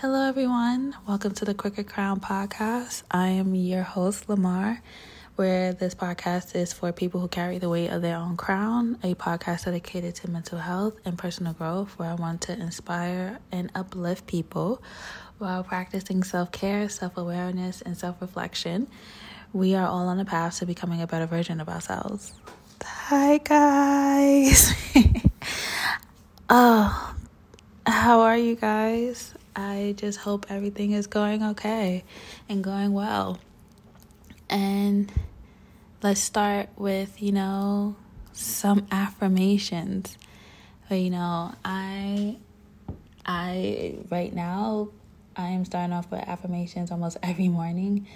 Hello, everyone. Welcome to the Crooked Crown podcast. I am your host, Lamar, where this podcast is for people who carry the weight of their own crown, a podcast dedicated to mental health and personal growth, where I want to inspire and uplift people while practicing self care, self awareness, and self reflection. We are all on a path to becoming a better version of ourselves. Hi, guys. oh, how are you guys? I just hope everything is going okay and going well. And let's start with, you know, some affirmations. But, you know, I I right now I am starting off with affirmations almost every morning.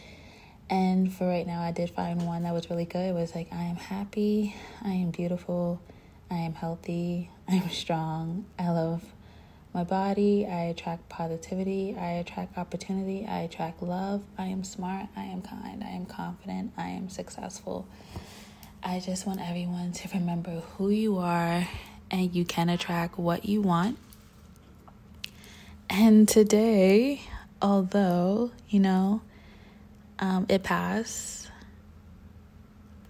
And for right now, I did find one that was really good. It was like, I am happy, I am beautiful, I am healthy, I am strong, I love my body. I attract positivity. I attract opportunity. I attract love. I am smart. I am kind. I am confident. I am successful. I just want everyone to remember who you are and you can attract what you want. And today, although, you know, um, it passed,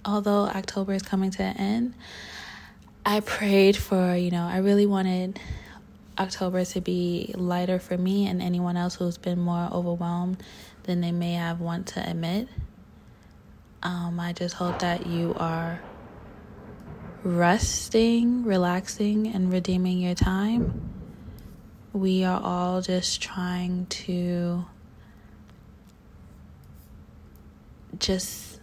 although October is coming to an end, I prayed for, you know, I really wanted October to be lighter for me and anyone else who's been more overwhelmed than they may have want to admit. Um, I just hope that you are resting, relaxing, and redeeming your time. We are all just trying to just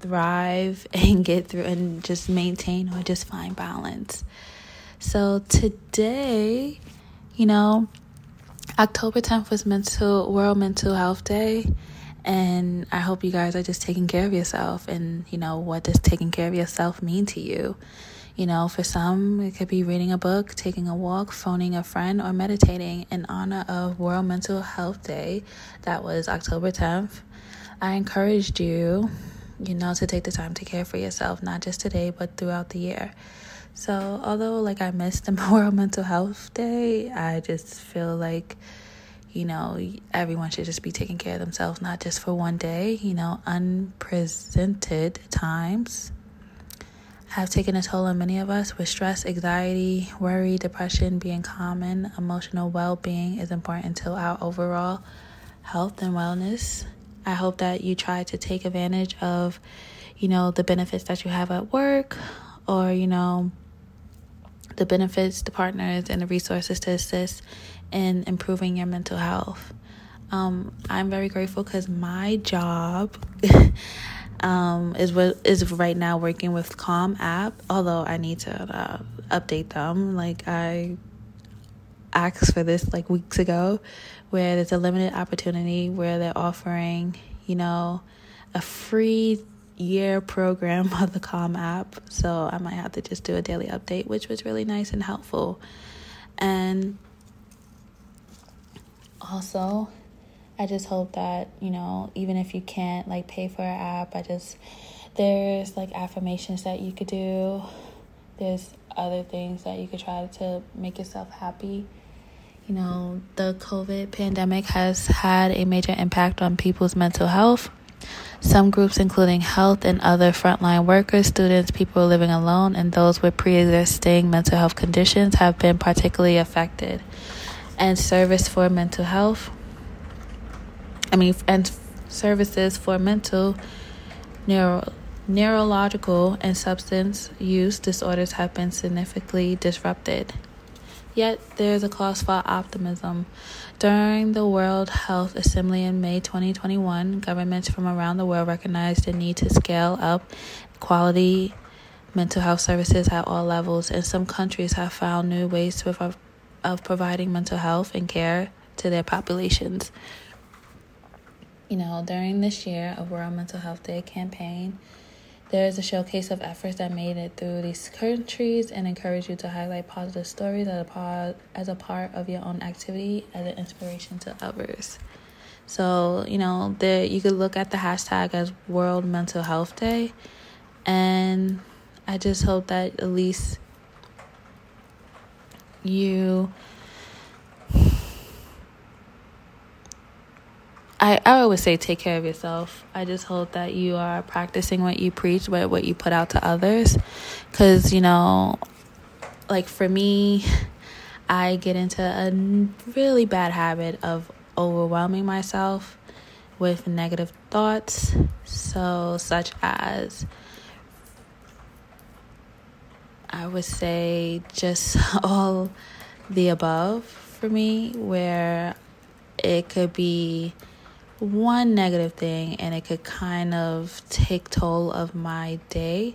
thrive and get through and just maintain or just find balance. So today, you know, October 10th was mental World Mental Health Day and I hope you guys are just taking care of yourself and you know what does taking care of yourself mean to you? You know, for some it could be reading a book, taking a walk, phoning a friend or meditating in honor of World Mental Health Day that was October 10th. I encouraged you, you know, to take the time to care for yourself not just today but throughout the year. So, although like I missed the World Mental Health Day, I just feel like you know, everyone should just be taking care of themselves, not just for one day. You know, unpresented times have taken a toll on many of us with stress, anxiety, worry, depression being common. Emotional well being is important to our overall health and wellness. I hope that you try to take advantage of, you know, the benefits that you have at work or, you know, the benefits, the partners, and the resources to assist in improving your mental health. Um, I'm very grateful because my job um, is what is right now working with Calm app. Although I need to uh, update them, like I asked for this like weeks ago, where there's a limited opportunity where they're offering, you know, a free year program of the Calm app. So I might have to just do a daily update, which was really nice and helpful. And also, I just hope that, you know, even if you can't like pay for an app, I just there's like affirmations that you could do. There's other things that you could try to make yourself happy. You know, the COVID pandemic has had a major impact on people's mental health some groups, including health and other frontline workers, students, people living alone, and those with pre existing mental health conditions, have been particularly affected. And service for mental health, I mean, and services for mental, neuro, neurological, and substance use disorders have been significantly disrupted. Yet there is a cause for optimism. During the World Health Assembly in May 2021, governments from around the world recognized the need to scale up quality mental health services at all levels, and some countries have found new ways to, of providing mental health and care to their populations. You know, during this year of World Mental Health Day campaign, there is a showcase of efforts that made it through these countries and encourage you to highlight positive stories as a part, as a part of your own activity as an inspiration to others. So, you know, there you could look at the hashtag as World Mental Health Day and I just hope that at least you I, I always say take care of yourself. I just hope that you are practicing what you preach, what what you put out to others, because you know, like for me, I get into a really bad habit of overwhelming myself with negative thoughts, so such as I would say just all the above for me, where it could be one negative thing and it could kind of take toll of my day.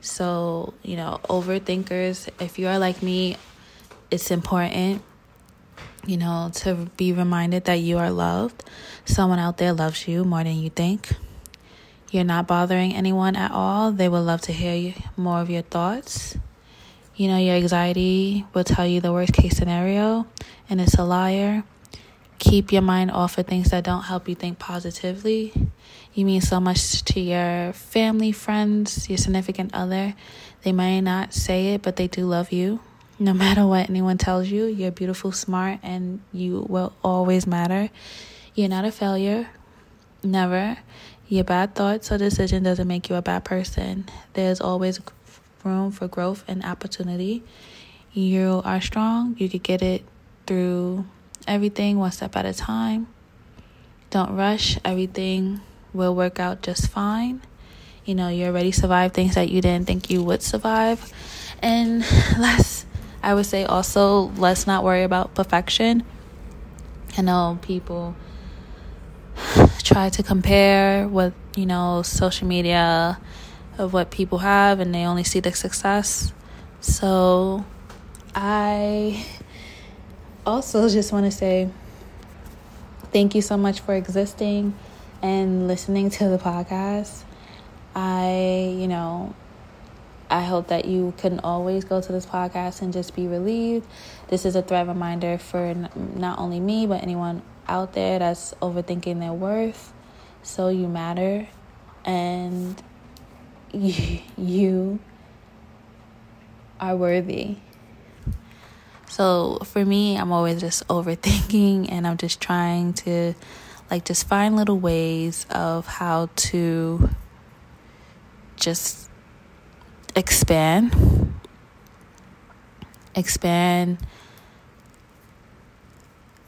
So, you know, overthinkers, if you are like me, it's important, you know, to be reminded that you are loved. Someone out there loves you more than you think. You're not bothering anyone at all. They would love to hear you, more of your thoughts. You know, your anxiety will tell you the worst case scenario, and it's a liar. Keep your mind off of things that don't help you think positively. You mean so much to your family, friends, your significant other. They may not say it, but they do love you. No matter what anyone tells you, you're beautiful, smart, and you will always matter. You're not a failure. Never. Your bad thoughts or decision doesn't make you a bad person. There's always room for growth and opportunity. You are strong. You could get it through everything one step at a time. Don't rush. Everything will work out just fine. You know, you already survived things that you didn't think you would survive. And last, I would say also, let's not worry about perfection. I know people try to compare with, you know, social media of what people have and they only see the success. So I also just want to say thank you so much for existing and listening to the podcast. I, you know, I hope that you can always go to this podcast and just be relieved. This is a threat reminder for not only me, but anyone out there that's overthinking their worth. So you matter. And you, you are worthy. So for me, I'm always just overthinking and I'm just trying to like just find little ways of how to just expand. Expand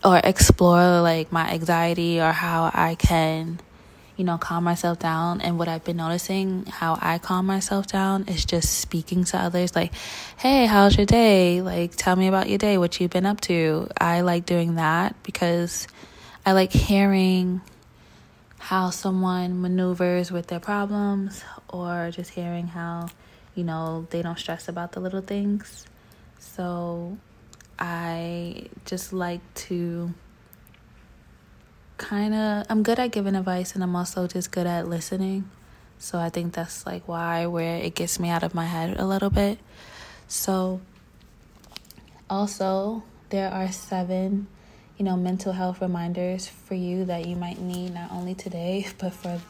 or explore like my anxiety or how I can you know, calm myself down. And what I've been noticing, how I calm myself down, is just speaking to others like, hey, how's your day? Like, tell me about your day, what you've been up to. I like doing that because I like hearing how someone maneuvers with their problems or just hearing how, you know, they don't stress about the little things. So I just like to kind of I'm good at giving advice and I'm also just good at listening. So I think that's like why where it gets me out of my head a little bit. So also there are seven, you know, mental health reminders for you that you might need not only today but for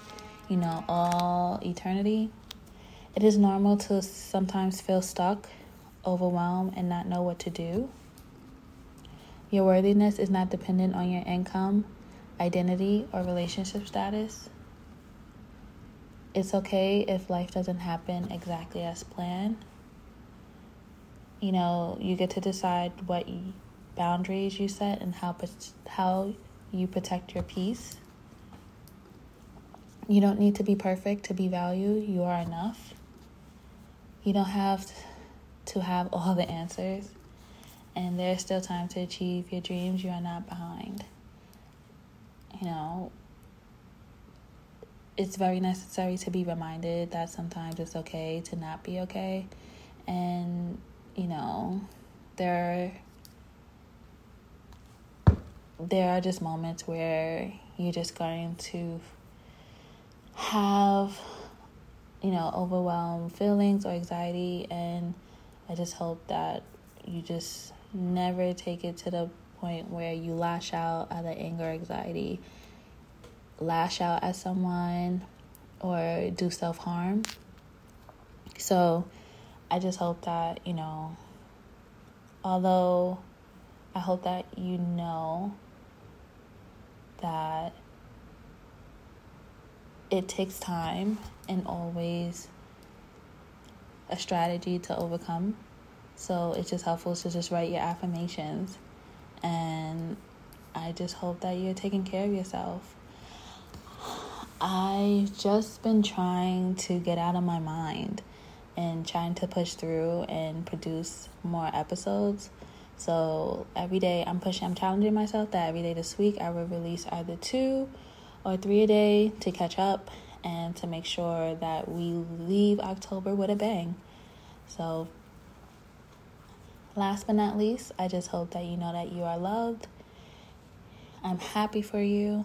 you know all eternity. It is normal to sometimes feel stuck, overwhelmed and not know what to do. Your worthiness is not dependent on your income identity or relationship status. It's okay if life doesn't happen exactly as planned. You know, you get to decide what boundaries you set and how how you protect your peace. You don't need to be perfect to be valued. You are enough. You don't have to have all the answers. And there's still time to achieve your dreams. You are not behind you know, it's very necessary to be reminded that sometimes it's okay to not be okay. And, you know, there there are just moments where you're just going to have you know overwhelmed feelings or anxiety and i just hope that you just never take it to the point where you lash out out of anger, anxiety, lash out at someone, or do self harm. So I just hope that, you know, although I hope that you know that it takes time and always a strategy to overcome. So it's just helpful to just write your affirmations. And I just hope that you're taking care of yourself. I've just been trying to get out of my mind and trying to push through and produce more episodes. So every day I'm pushing, I'm challenging myself that every day this week I will release either two or three a day to catch up and to make sure that we leave October with a bang. So, last but not least, I just hope that you know that you are loved. I'm happy for you.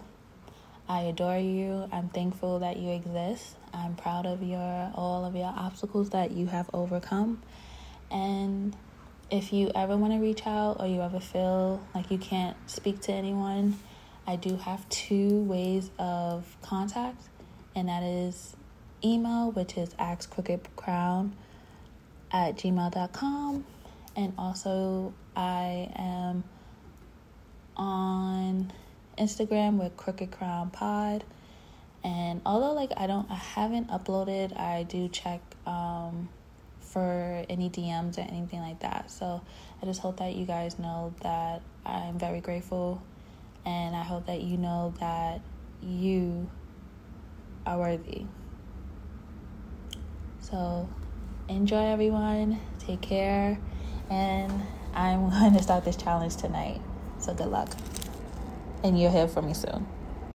I adore you. I'm thankful that you exist. I'm proud of your all of your obstacles that you have overcome. And if you ever want to reach out or you ever feel like you can't speak to anyone, I do have two ways of contact, and that is email, which is axcrookedcrown at gmail.com. And also, I am on Instagram with Crooked Crown Pod. And although like I don't I haven't uploaded, I do check um, for any DMs or anything like that. So I just hope that you guys know that I'm very grateful and I hope that you know that you are worthy. So enjoy everyone. Take care. And I'm going to start this challenge tonight. So good luck. And you'll hear from me soon.